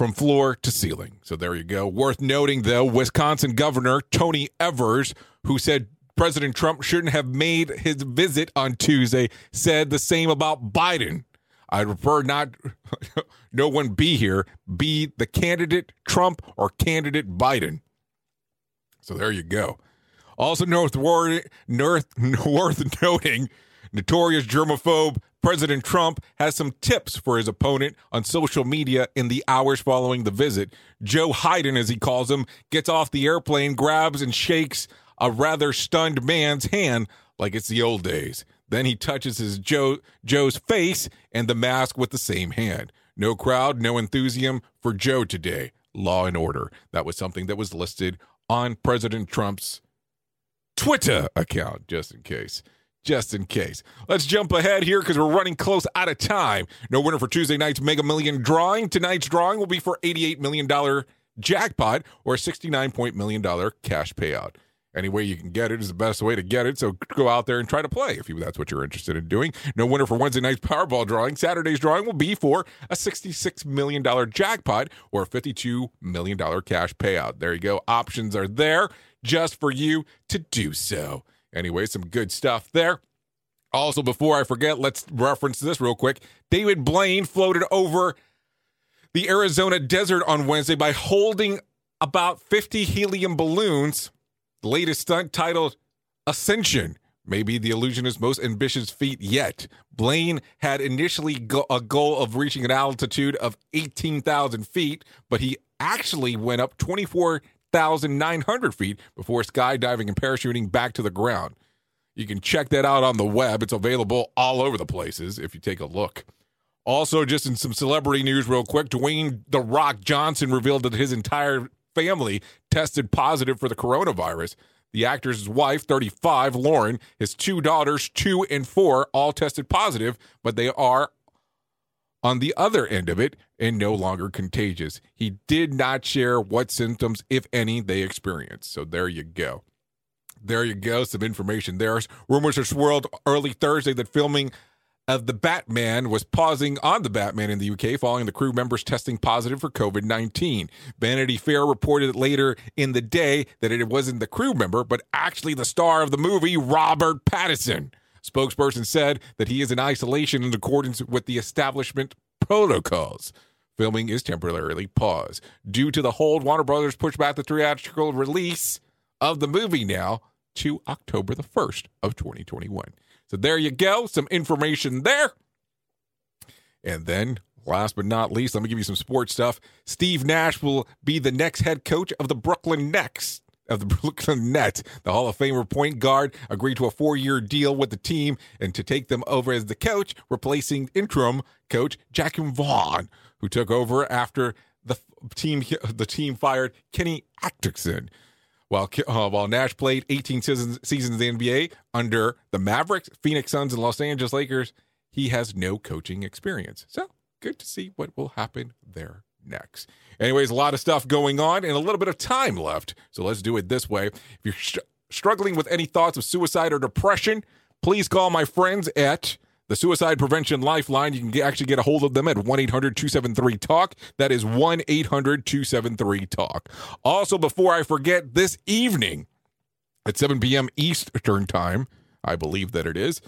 from floor to ceiling. So there you go. Worth noting, though, Wisconsin Governor Tony Evers, who said President Trump shouldn't have made his visit on Tuesday, said the same about Biden. I'd prefer not no one be here, be the candidate Trump or candidate Biden. So there you go. Also, north, worth noting, notorious germaphobe President Trump has some tips for his opponent on social media in the hours following the visit. Joe Hiden, as he calls him, gets off the airplane, grabs and shakes a rather stunned man's hand like it's the old days. Then he touches his Joe Joe's face and the mask with the same hand. No crowd, no enthusiasm for Joe today. Law and order. That was something that was listed on President Trump's Twitter account, just in case. Just in case. Let's jump ahead here because we're running close out of time. No winner for Tuesday night's Mega Million drawing. Tonight's drawing will be for $88 million jackpot or $69 million cash payout. Any way you can get it is the best way to get it. So go out there and try to play if you, that's what you're interested in doing. No winner for Wednesday night's Powerball drawing. Saturday's drawing will be for a $66 million jackpot or a $52 million cash payout. There you go. Options are there just for you to do so. Anyway, some good stuff there. Also, before I forget, let's reference this real quick. David Blaine floated over the Arizona desert on Wednesday by holding about 50 helium balloons. The latest stunt titled Ascension may be the illusionist's most ambitious feat yet. Blaine had initially go- a goal of reaching an altitude of 18,000 feet, but he actually went up 24 1,900 feet before skydiving and parachuting back to the ground. You can check that out on the web. It's available all over the places if you take a look. Also, just in some celebrity news, real quick, Dwayne The Rock Johnson revealed that his entire family tested positive for the coronavirus. The actor's wife, 35, Lauren, his two daughters, two and four, all tested positive, but they are on the other end of it and no longer contagious. He did not share what symptoms, if any, they experienced. So there you go. There you go. Some information there. Rumors are swirled early Thursday that filming of the Batman was pausing on the Batman in the UK following the crew members testing positive for COVID 19. Vanity Fair reported later in the day that it wasn't the crew member, but actually the star of the movie, Robert Pattinson. Spokesperson said that he is in isolation in accordance with the establishment protocols. Filming is temporarily paused. Due to the hold, Warner Brothers pushed back the theatrical release of the movie now to October the 1st of 2021. So there you go, some information there. And then last but not least, let me give you some sports stuff. Steve Nash will be the next head coach of the Brooklyn Nets of the Brooklyn Nets. The Hall of Famer point guard agreed to a four year deal with the team and to take them over as the coach, replacing interim coach Jacque Vaughn, who took over after the team the team fired Kenny Atkinson. while uh, while Nash played 18 seasons, seasons in the NBA under the Mavericks, Phoenix Suns, and Los Angeles Lakers, he has no coaching experience. So good to see what will happen there next. Anyways, a lot of stuff going on and a little bit of time left. So let's do it this way. If you're struggling with any thoughts of suicide or depression, please call my friends at the Suicide Prevention Lifeline. You can get, actually get a hold of them at 1 800 273 TALK. That is 1 800 273 TALK. Also, before I forget, this evening at 7 p.m. Eastern Time, I believe that it is,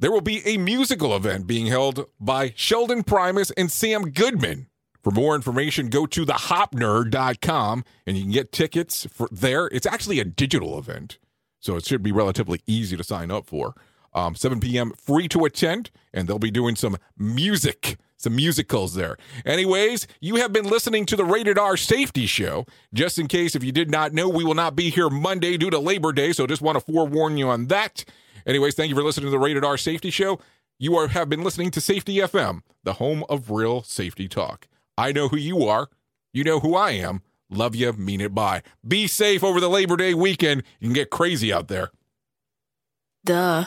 there will be a musical event being held by Sheldon Primus and Sam Goodman. For more information, go to thehopnerd.com and you can get tickets for there. It's actually a digital event, so it should be relatively easy to sign up for. Um, 7 p.m. free to attend, and they'll be doing some music, some musicals there. Anyways, you have been listening to the Rated R Safety Show. Just in case if you did not know, we will not be here Monday due to Labor Day, so just want to forewarn you on that. Anyways, thank you for listening to the Rated R Safety Show. You are, have been listening to Safety FM, the home of real safety talk. I know who you are. You know who I am. Love you, mean it, bye. Be safe over the Labor Day weekend. You can get crazy out there. Duh.